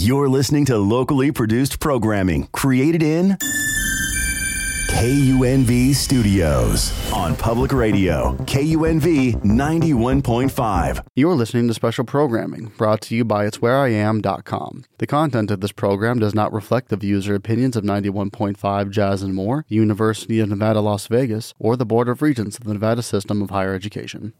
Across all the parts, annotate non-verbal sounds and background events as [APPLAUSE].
You're listening to locally produced programming created in KUNV Studios on public radio, KUNV 91.5. You're listening to special programming brought to you by It'sWhereIam.com. The content of this program does not reflect the views or opinions of 91.5 Jazz and More, University of Nevada, Las Vegas, or the Board of Regents of the Nevada System of Higher Education.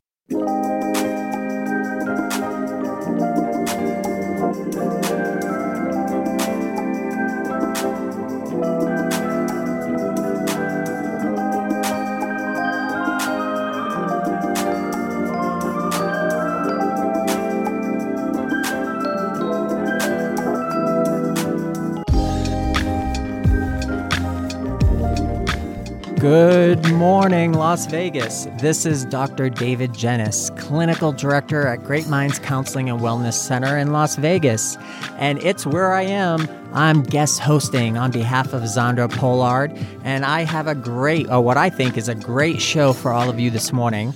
Good morning, Las Vegas. This is Dr. David Gennis, Clinical Director at Great Minds Counseling and Wellness Center in Las Vegas. And it's where I am. I'm guest hosting on behalf of Zandra Pollard, and I have a great, or what I think is a great show for all of you this morning.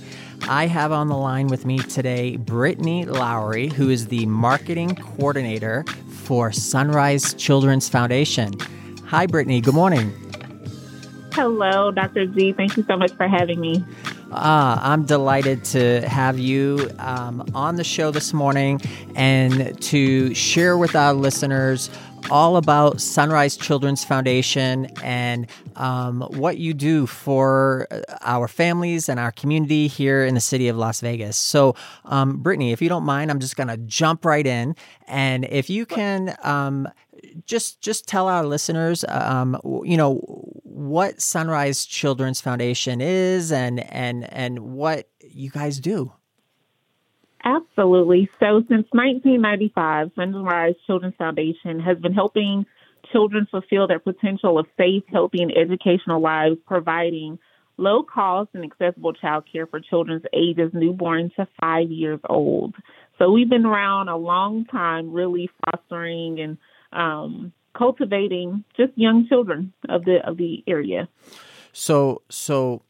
I have on the line with me today Brittany Lowry, who is the marketing coordinator for Sunrise Children's Foundation. Hi, Brittany. Good morning. Hello, Dr. Z. Thank you so much for having me. Ah, I'm delighted to have you um, on the show this morning and to share with our listeners all about Sunrise Children's Foundation and um, what you do for our families and our community here in the city of Las Vegas. So, um, Brittany, if you don't mind, I'm just going to jump right in. And if you can um, just just tell our listeners, um, you know, what Sunrise Children's Foundation is and and and what you guys do. Absolutely. So since 1995, Sunrise Children's Foundation has been helping children fulfill their potential of safe, healthy, and educational lives, providing low cost and accessible child care for children's ages newborn to five years old. So we've been around a long time, really fostering and um, cultivating just young children of the of the area. So so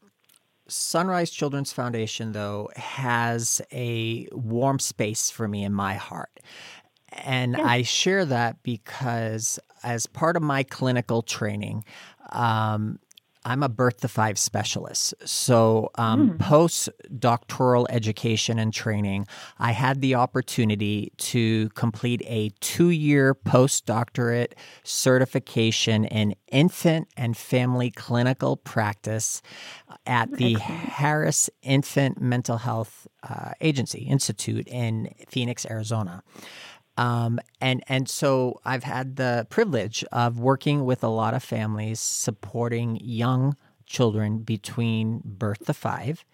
Sunrise Children's Foundation though has a warm space for me in my heart. And yes. I share that because as part of my clinical training, um, I'm a birth to five specialist. So, um, mm. post doctoral education and training, I had the opportunity to complete a two year postdoctorate certification in infant and family clinical practice at the Harris Infant Mental Health uh, Agency Institute in Phoenix, Arizona. Um, and and so I've had the privilege of working with a lot of families supporting young children between birth to five,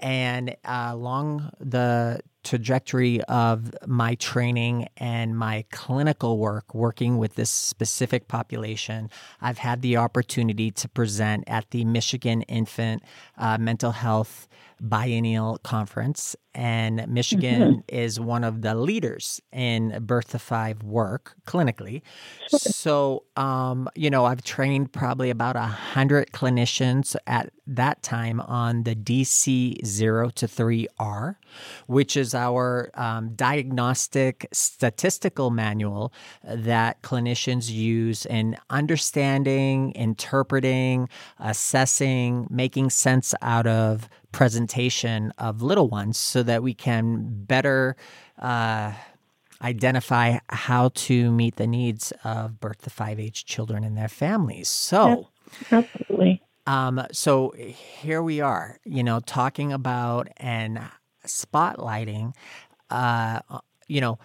and uh, along the trajectory of my training and my clinical work working with this specific population, I've had the opportunity to present at the Michigan Infant uh, Mental Health Biennial Conference and Michigan mm-hmm. is one of the leaders in birth to five work clinically. So, um, you know, I've trained probably about a hundred clinicians at that time on the DC zero to three R, which is our um, diagnostic statistical manual that clinicians use in understanding, interpreting, assessing, making sense out of presentation of little ones so that we can better uh, identify how to meet the needs of birth to five age children and their families. So, absolutely. Um, so here we are, you know, talking about and spotlighting, uh, you know,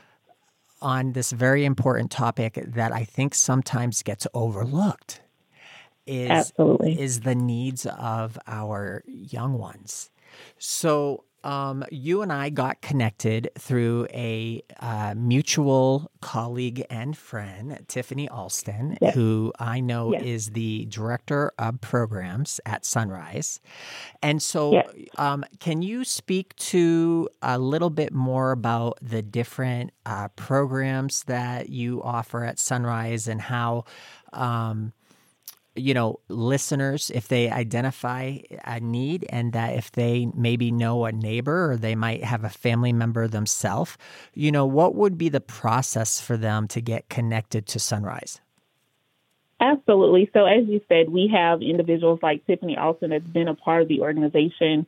on this very important topic that I think sometimes gets overlooked is Absolutely. is the needs of our young ones. So um, you and I got connected through a uh, mutual colleague and friend, Tiffany Alston, yes. who I know yes. is the director of programs at Sunrise. And so, yes. um, can you speak to a little bit more about the different uh, programs that you offer at Sunrise and how? Um, you know, listeners, if they identify a need and that if they maybe know a neighbor or they might have a family member themselves, you know, what would be the process for them to get connected to Sunrise? Absolutely. So, as you said, we have individuals like Tiffany Alston that's been a part of the organization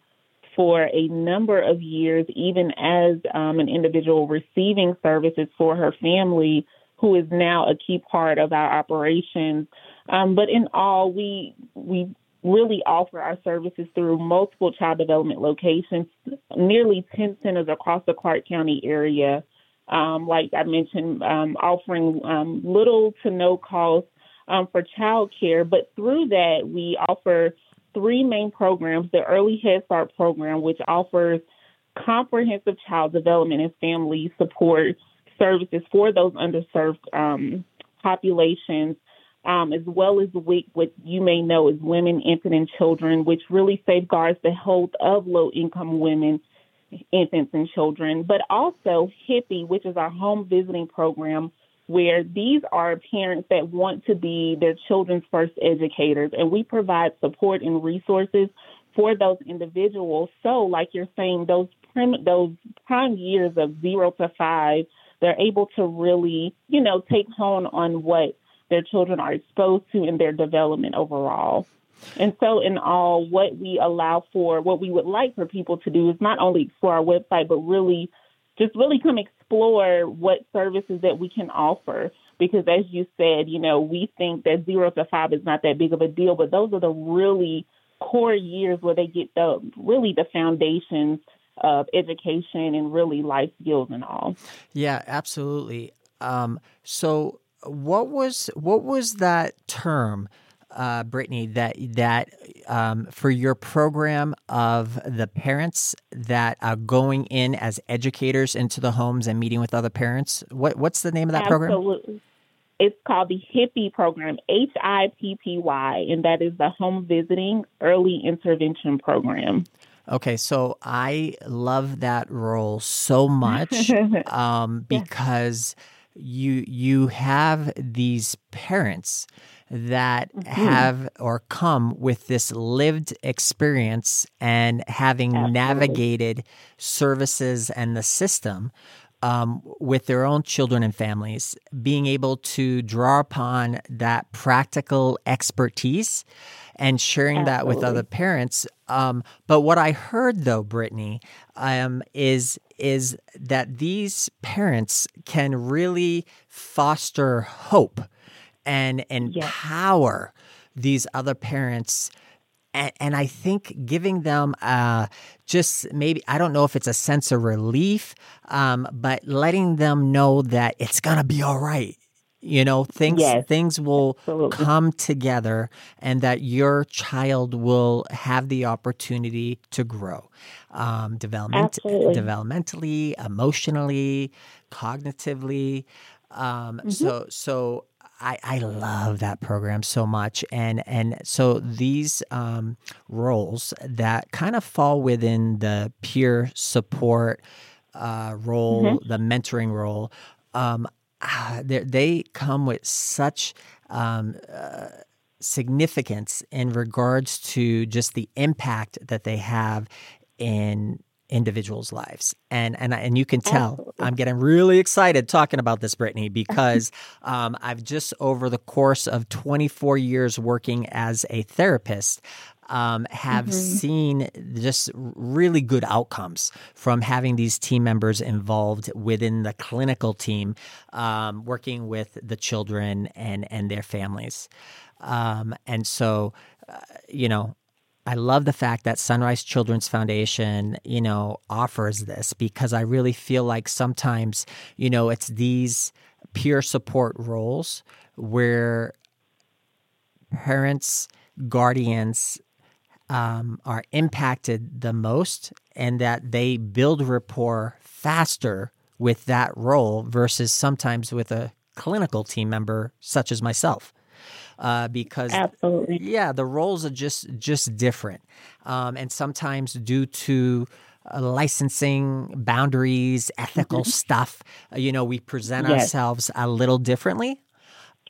for a number of years, even as um, an individual receiving services for her family, who is now a key part of our operations. Um, but in all, we we really offer our services through multiple child development locations, nearly 10 centers across the Clark County area. Um, like I mentioned, um, offering um, little to no cost um, for child care. But through that, we offer three main programs the Early Head Start program, which offers comprehensive child development and family support services for those underserved um, populations. Um, as well as the WIC, what you may know as Women, Infant, and Children, which really safeguards the health of low income women, infants, and children, but also HIPPY, which is our home visiting program, where these are parents that want to be their children's first educators, and we provide support and resources for those individuals. So, like you're saying, those prim- those prime years of zero to five, they're able to really, you know, take home on what their children are exposed to in their development overall. And so, in all, what we allow for, what we would like for people to do is not only explore our website, but really just really come explore what services that we can offer. Because as you said, you know, we think that zero to five is not that big of a deal, but those are the really core years where they get the really the foundations of education and really life skills and all. Yeah, absolutely. Um, so what was what was that term uh, Brittany, that that um, for your program of the parents that are going in as educators into the homes and meeting with other parents. What what's the name of that Absolutely. program? Absolutely. It's called the HIPPY program, H I P P Y, and that is the Home Visiting Early Intervention Program. Okay, so I love that role so much [LAUGHS] um, because you you have these parents that mm-hmm. have or come with this lived experience and having Absolutely. navigated services and the system um, with their own children and families, being able to draw upon that practical expertise and sharing Absolutely. that with other parents. Um, but what I heard though, Brittany, um, is is that these parents can really foster hope and empower yes. these other parents and, and, I think giving them uh, just maybe I don't know if it's a sense of relief, um, but letting them know that it's gonna be all right. You know, things yes. things will Absolutely. come together, and that your child will have the opportunity to grow, um, development, developmentally, emotionally, cognitively. Um, mm-hmm. So, so I, I love that program so much, and and so these um, roles that kind of fall within the peer support uh, role, mm-hmm. the mentoring role, um, uh, they come with such um, uh, significance in regards to just the impact that they have in individuals' lives. And and and you can tell Absolutely. I'm getting really excited talking about this, Brittany, because [LAUGHS] um, I've just over the course of 24 years working as a therapist. Um, have mm-hmm. seen just really good outcomes from having these team members involved within the clinical team, um, working with the children and and their families. Um, and so, uh, you know, I love the fact that Sunrise Children's Foundation, you know, offers this because I really feel like sometimes, you know, it's these peer support roles where parents, guardians um, are impacted the most and that they build rapport faster with that role versus sometimes with a clinical team member such as myself uh, because absolutely yeah the roles are just just different um, and sometimes due to uh, licensing boundaries ethical mm-hmm. stuff uh, you know we present yes. ourselves a little differently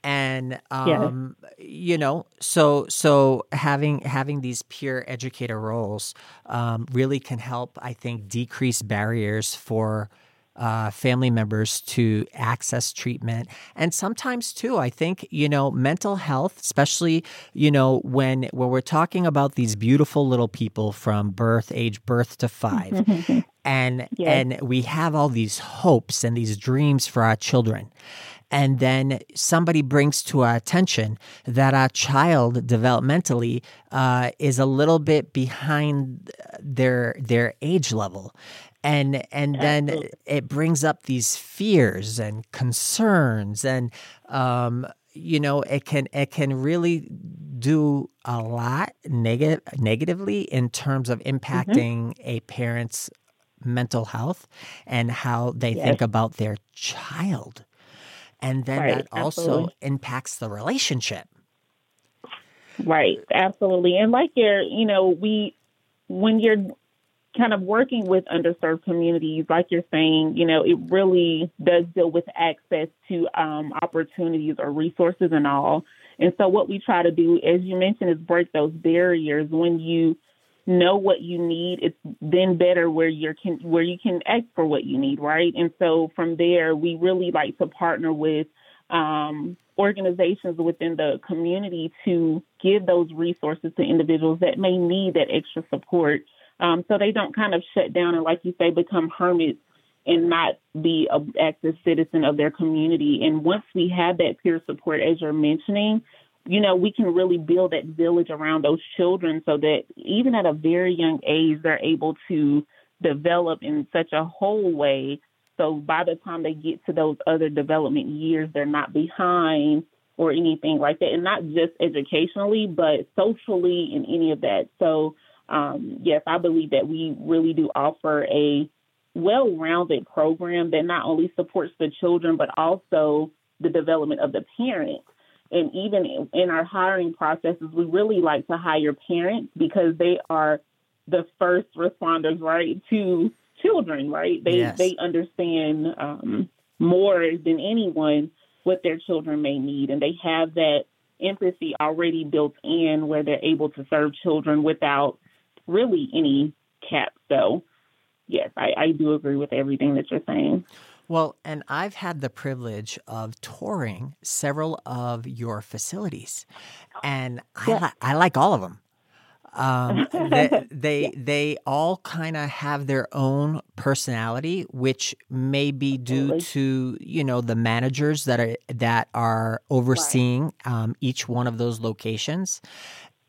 and um, you know so so having having these peer educator roles um, really can help i think decrease barriers for uh, family members to access treatment. And sometimes too i think you know mental health especially you know when when we're talking about these beautiful little people from birth age birth to five [LAUGHS] and Yes. and we have all these hopes and these dreams for our children and then somebody brings to our attention that our child developmentally uh, is a little bit behind their their age level and and then Absolutely. it brings up these fears and concerns and um, you know it can it can really do a lot negative negatively in terms of impacting a parent's mental health and how they Yes. think about their child and then Right, that also absolutely. impacts the relationship Right, absolutely. And like you're, you know, we, when you're kind of working with underserved communities, like you're saying, you know, it really does deal with access to um, opportunities or resources and all. And so, what we try to do, as you mentioned, is break those barriers. When you know what you need, it's then better where you can where you can ask for what you need, right? And so, from there, we really like to partner with um, organizations within the community to give those resources to individuals that may need that extra support um, so they don't kind of shut down and, like you say, become hermits and not be an active citizen of their community. And once we have that peer support, as you're mentioning, you know, we can really build that village around those children so that even at a very young age, they're able to develop in such a whole way so by the time they get to those other development years, they're not behind or anything like that. And not just educationally, but socially and any of that. So, um, yes, I believe that we really do offer a well rounded program that not only supports the children, but also the development of the parents. And even in our hiring processes, we really like to hire parents because they are the first responders, right, to children, right? They Yes. they understand um, more than anyone what their children may need, and they have that empathy already built in where they're able to serve children without really any cap. So, yes, I, I do agree with everything that you're saying. Well, and I've had the privilege of touring several of your facilities, and I, li- I like all of them. Um, [LAUGHS] they, they they all kind of have their own personality, which may be due Absolutely. to you know the managers that are that are overseeing um, each one of those locations,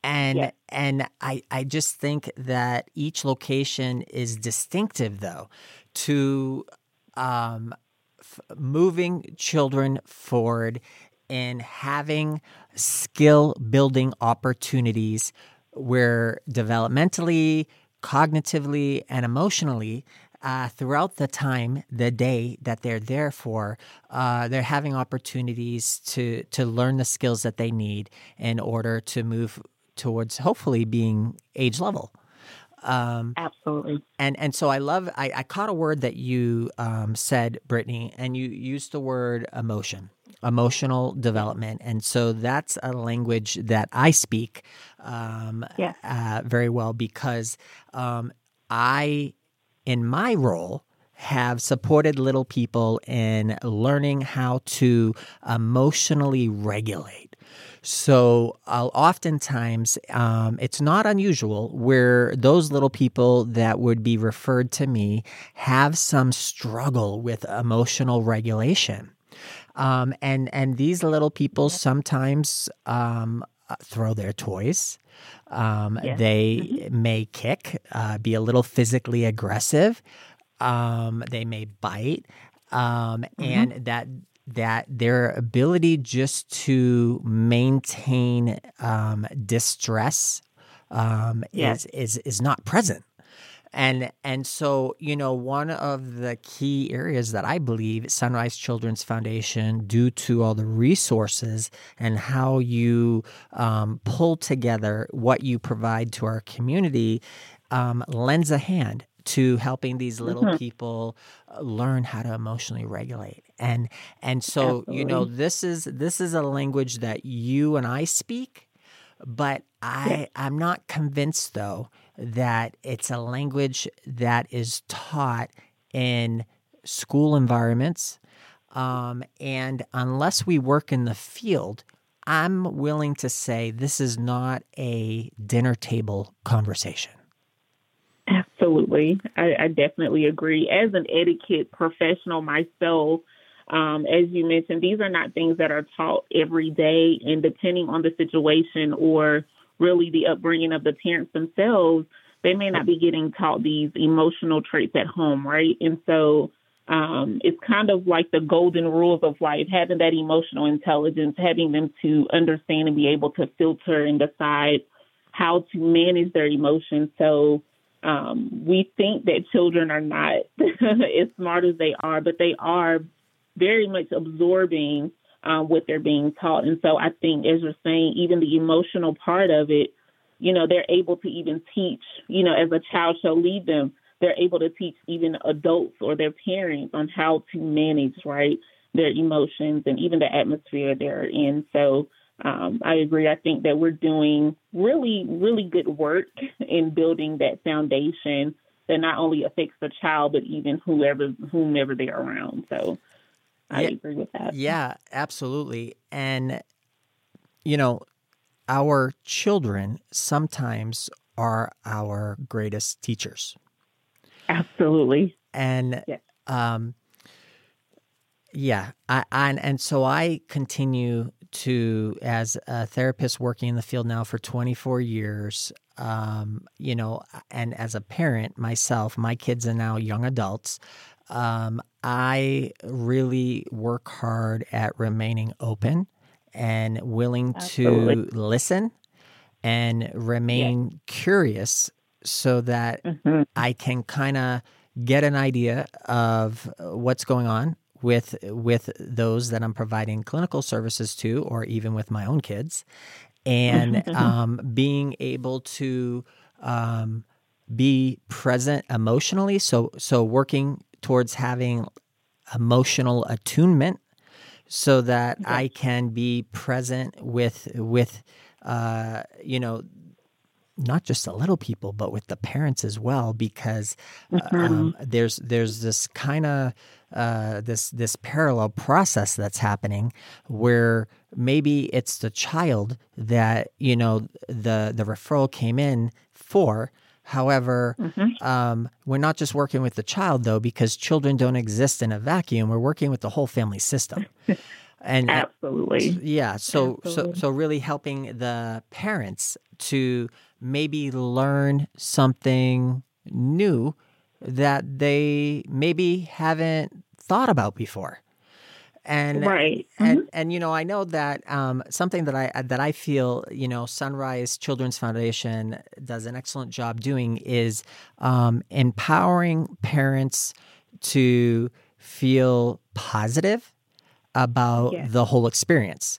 and Yeah. and I I just think that each location is distinctive though to um, f- moving children forward and having skill building opportunities where developmentally, cognitively, and emotionally, uh, throughout the time, the day that they're there for, uh, they're having opportunities to to learn the skills that they need in order to move towards hopefully being age level. Um, Absolutely. and and so I love I, I caught a word that you um, said, Brittany, and you used the word emotion, emotional development, and so that's a language that I speak um, Yeah. uh, very well because um, I, in my role. Have supported little people in learning how to emotionally regulate. So, uh, oftentimes, um, it's not unusual where those little people that would be referred to me have some struggle with emotional regulation. Um, and, and these little people sometimes um, uh, throw their toys. Um. They may kick, uh, be a little physically aggressive. Um, they may bite. Um, And that that their ability just to maintain um, distress um, is is is not present. And and so you know one of the key areas that I believe Sunrise Children's Foundation, due to all the resources and how you um, pull together what you provide to our community, um, lends a hand to helping these little people uh, learn how to emotionally regulate. And and so Absolutely. you know this is this is a language that you and I speak but I I'm not convinced though that it's a language that is taught in school environments um, and unless we work in the field I'm willing to say this is not a dinner table conversation. Absolutely. I, I definitely agree. As an etiquette professional myself, um, as you mentioned, these are not things that are taught every day. And depending on the situation or really the upbringing of the parents themselves, they may not be getting taught these emotional traits at home, right? And so um, it's kind of like the golden rules of life, having that emotional intelligence, having them to understand and be able to filter and decide how to manage their emotions. So um, we think that children are not [LAUGHS] as smart as they are, but they are very much absorbing um, what they're being taught. And so I think, as you're saying, even the emotional part of it, you know, they're able to even teach, you know, as a child shall lead them they're able to teach even adults or their parents on how to manage right their emotions and even the atmosphere they're in. So um, I agree. I think that we're doing really, really good work in building that foundation that not only affects the child but even whoever whomever they're around. So I yeah, agree with that. Yeah, absolutely. And you know, our children sometimes are our greatest teachers. Absolutely. And yeah. um yeah, I, I and so I continue to as a therapist working in the field now for 24 years um, you know and as a parent myself my kids are now young adults um, i really work hard at remaining open and willing Absolutely. to listen and remain yeah. curious so that mm-hmm. I can kind of get an idea of what's going on with with those that I'm providing clinical services to, or even with my own kids, and mm-hmm. um, being able to um, be present emotionally. So so working towards having emotional attunement, so that okay. I can be present with with uh, you know not just the little people, but with the parents as well, because mm-hmm. um, there's there's this kind of uh, this this parallel process that's happening where maybe it's the child that you know the the referral came in for. However, mm-hmm. um, we're not just working with the child though, because children don't exist in a vacuum. We're working with the whole family system. [LAUGHS] and absolutely yeah so absolutely. so so really helping the parents to maybe learn something new that they maybe haven't thought about before and right mm-hmm. and and you know i know that um, something that i that i feel you know sunrise children's foundation does an excellent job doing is um, empowering parents to feel positive about yes. the whole experience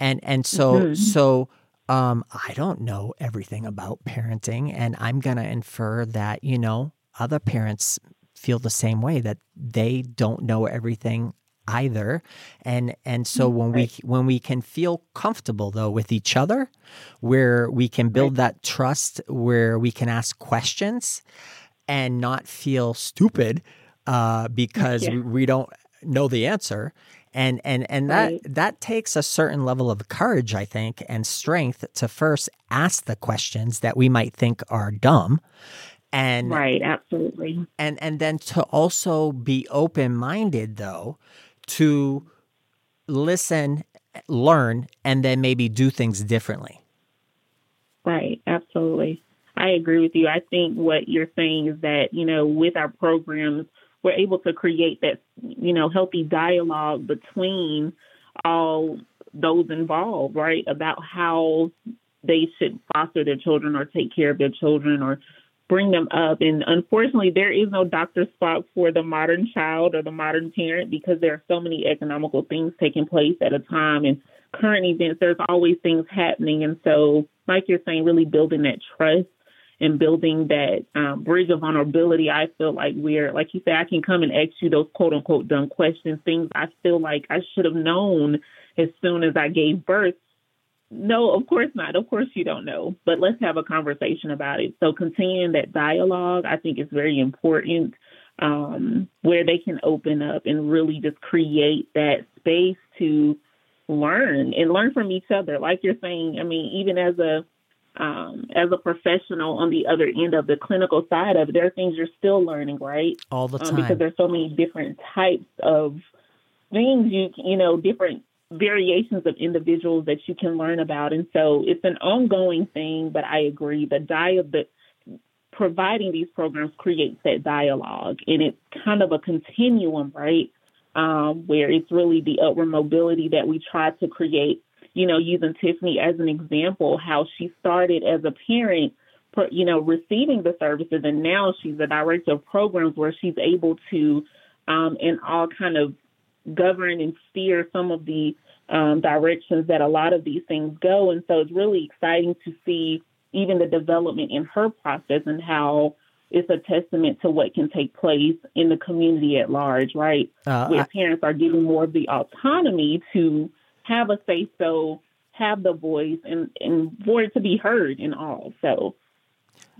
and and so mm-hmm. so um, I don't know everything about parenting, and I'm going to infer that, you know, other parents feel the same way that they don't know everything either and and so when right. we when we can feel comfortable though with each other where we can build right. that trust where we can ask questions and not feel stupid uh, because yeah. we, we don't know the answer and and and that right. that takes a certain level of courage i think and strength to first ask the questions that we might think are dumb and right absolutely and and then to also be open minded though to listen learn and then maybe do things differently. Right. Absolutely. I agree with you. I think what you're saying is that you know with our programs we're able to create that, you know, healthy dialogue between all those involved, right, about how they should foster their children or take care of their children or bring them up. And unfortunately, there is no Dr. Spock for the modern child or the modern parent because there are so many economical things taking place at a time and current events. There's always things happening. And so, like you're saying, really building that trust and building that um, bridge of vulnerability, I feel like we're, like you said, I can come and ask you those quote unquote dumb questions, things I feel like I should have known as soon as I gave birth. No, of course not. Of course you don't know, but let's have a conversation about it. So continuing that dialogue, I think is very important um, where they can open up and really just create that space to learn and learn from each other. Like you're saying, I mean, even as a um, as a professional on the other end of the clinical side of it, there are things you're still learning, right? All the time. Um, because there's so many different types of things you you know different variations of individuals that you can learn about, and so it's an ongoing thing. But I agree, the the providing these programs creates that dialogue, and it's kind of a continuum, right? Um, where it's really the upward mobility that we try to create you know, using Tiffany as an example, how she started as a parent, you know, receiving the services, and now she's a director of programs where she's able to, um, and all kind of govern and steer some of the um, directions that a lot of these things go. And so it's really exciting to see even the development in her process and how it's a testament to what can take place in the community at large, right? Uh, Where I, parents are given more of the autonomy to have a say so, have the voice, and and for it to be heard and all. So.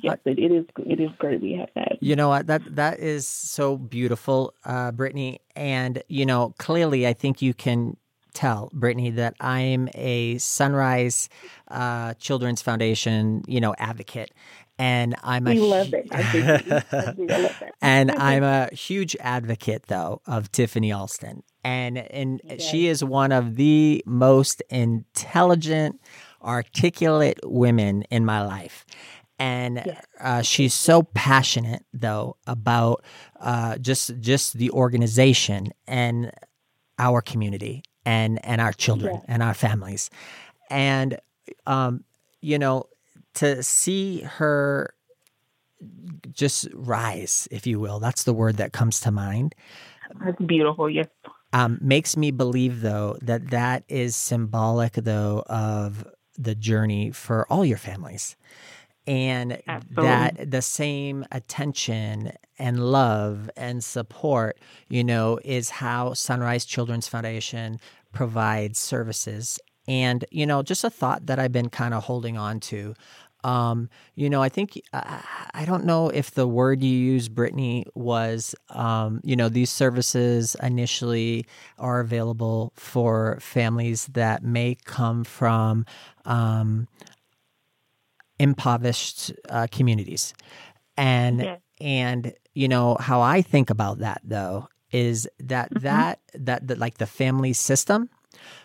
Yes, it, it is. It is great. We have that. You know what? That that is so beautiful, uh, Brittany. And you know, clearly, I think you can tell Brittany that I'm a Sunrise uh, Children's Foundation, you know, advocate, and I'm a we love it. love it. [LAUGHS] and [LAUGHS] I'm a huge advocate though of Tiffany Alston, and and she is one of the most intelligent, articulate women in my life. And uh, she's so passionate, though, about uh, just just the organization and our community and and our children and our families, and um, you know, to see her just rise, if you will. That's the word that comes to mind. That's beautiful. Yes. Um, makes me believe, though, that that is symbolic, though, of the journey for all your families. And Absolutely. that the same attention and love and support, you know, is how Sunrise Children's Foundation provides services. And, you know, just a thought that I've been kind of holding on to um, you know, I think uh, I don't know if the word you used, Brittany, was um, you know these services initially are available for families that may come from um, impoverished uh, communities, and yeah. and you know how I think about that though is that, mm-hmm. that that that like the family system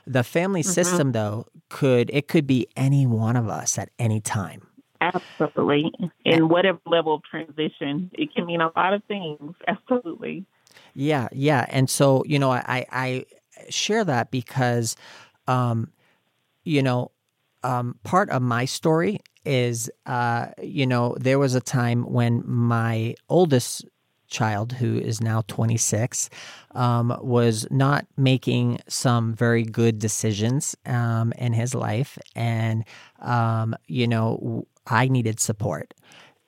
the family mm-hmm. system though could it could be any one of us at any time Absolutely. In whatever level of transition, it can mean a lot of things. [LAUGHS] Absolutely. Yeah, yeah. And so, you know, I, I share that because, um, you know, um, part of my story is, uh, you know, there was a time when my oldest child, who is now 26, um, was not making some very good decisions um, in his life. And, um, you know, I needed support.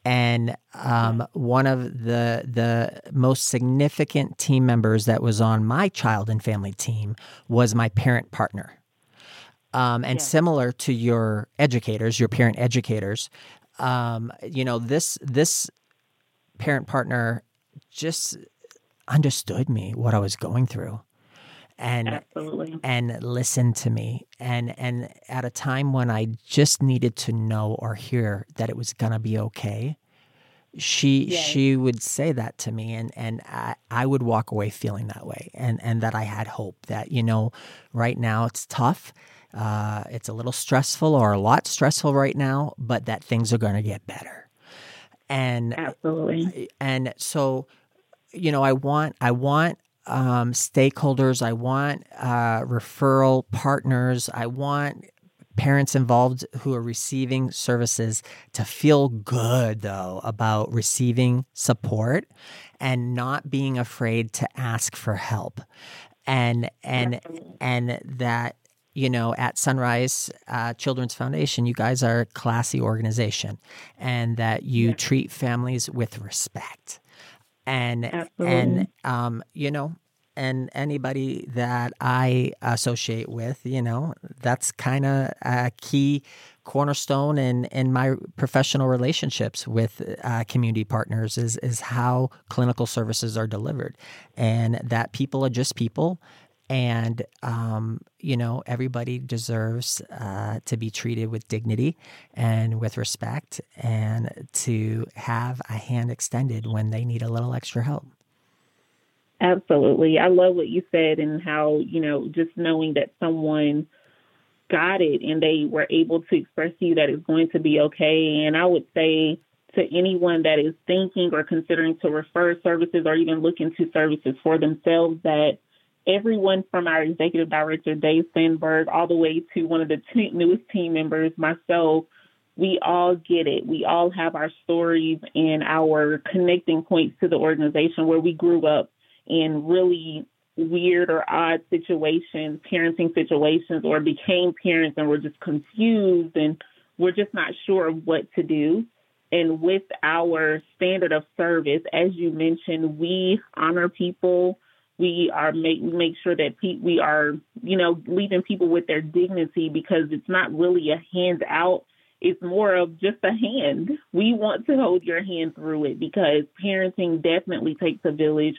And um, one of the the most significant team members that was on my child and family team was my parent partner. Um, and yeah. similar to your educators, your parent educators, um, you know this this parent partner just understood me what I was going through and Absolutely. and listen to me and and at a time when I just needed to know or hear that it was gonna be okay she yes. she would say that to me and and I, I would walk away feeling that way and and that I had hope that you know right now it's tough uh, it's a little stressful or a lot stressful right now but that things are going to get better and absolutely and so you know I want I want um, stakeholders. I want uh, referral partners. I want parents involved who are receiving services to feel good, though, about receiving support and not being afraid to ask for help. And and and that you know, at Sunrise uh, Children's Foundation, you guys are a classy organization and that you yeah. treat families with respect. And, Absolutely. and, um, you know, and anybody that I associate with, you know, that's kind of a key cornerstone in in my professional relationships with uh, community partners is is how clinical services are delivered, and that people are just people, and um, you know everybody deserves uh, to be treated with dignity and with respect, and to have a hand extended when they need a little extra help. Absolutely. I love what you said and how, you know, just knowing that someone got it and they were able to express to you that it's going to be okay. And I would say to anyone that is thinking or considering to refer services or even look into services for themselves that everyone from our executive director, Dave Sandberg, all the way to one of the t- newest team members, myself, we all get it. We all have our stories and our connecting points to the organization where we grew up in really weird or odd situations, parenting situations, or became parents and we're just confused and we're just not sure of what to do. And with our standard of service, as you mentioned, we honor people. We are make make sure that pe- we are, you know, leaving people with their dignity because it's not really a hands out It's more of just a hand. We want to hold your hand through it because parenting definitely takes a village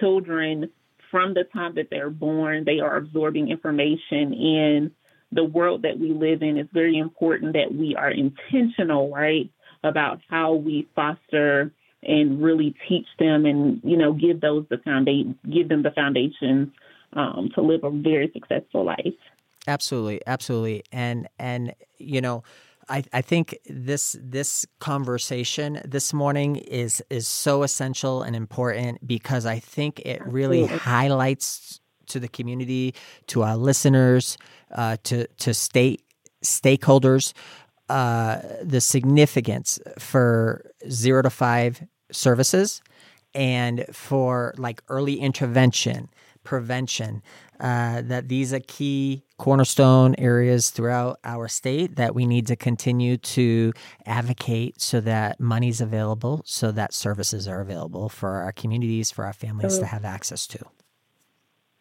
children from the time that they're born, they are absorbing information in the world that we live in. It's very important that we are intentional, right, about how we foster and really teach them and, you know, give those the foundation, give them the foundations um, to live a very successful life. Absolutely, absolutely, and and you know, I, I think this this conversation this morning is is so essential and important because I think it really Absolutely. highlights to the community, to our listeners, uh, to to state stakeholders, uh, the significance for zero to five services and for like early intervention, prevention, uh, that these are key cornerstone areas throughout our state that we need to continue to advocate so that money's available, so that services are available for our communities, for our families to have access to.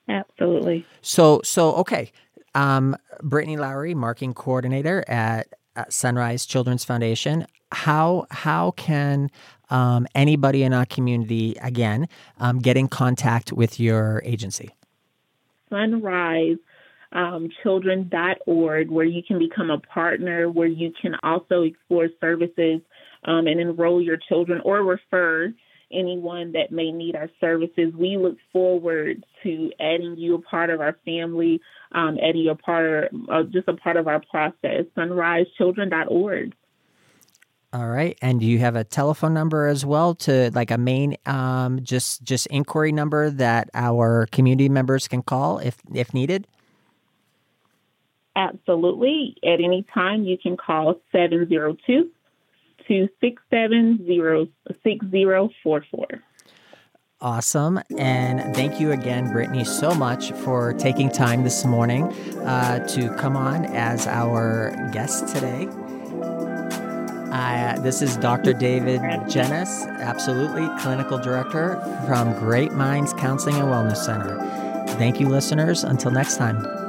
Absolutely. So, so okay. Um, Brittany Lowry, marketing coordinator at, at Sunrise Children's Foundation. How how can um, anybody in our community again um, get in contact with your agency? Sunrise um, children.org, where you can become a partner, where you can also explore services um, and enroll your children or refer anyone that may need our services. We look forward to adding you a part of our family, um, adding you a part, of, uh, just a part of our process. SunriseChildren.org. All right, and do you have a telephone number as well to like a main um, just just inquiry number that our community members can call if if needed? Absolutely. At any time, you can call 702 267 6044. Awesome. And thank you again, Brittany, so much for taking time this morning uh, to come on as our guest today. Uh, this is Dr. David Gennis, absolutely clinical director from Great Minds Counseling and Wellness Center. Thank you, listeners. Until next time.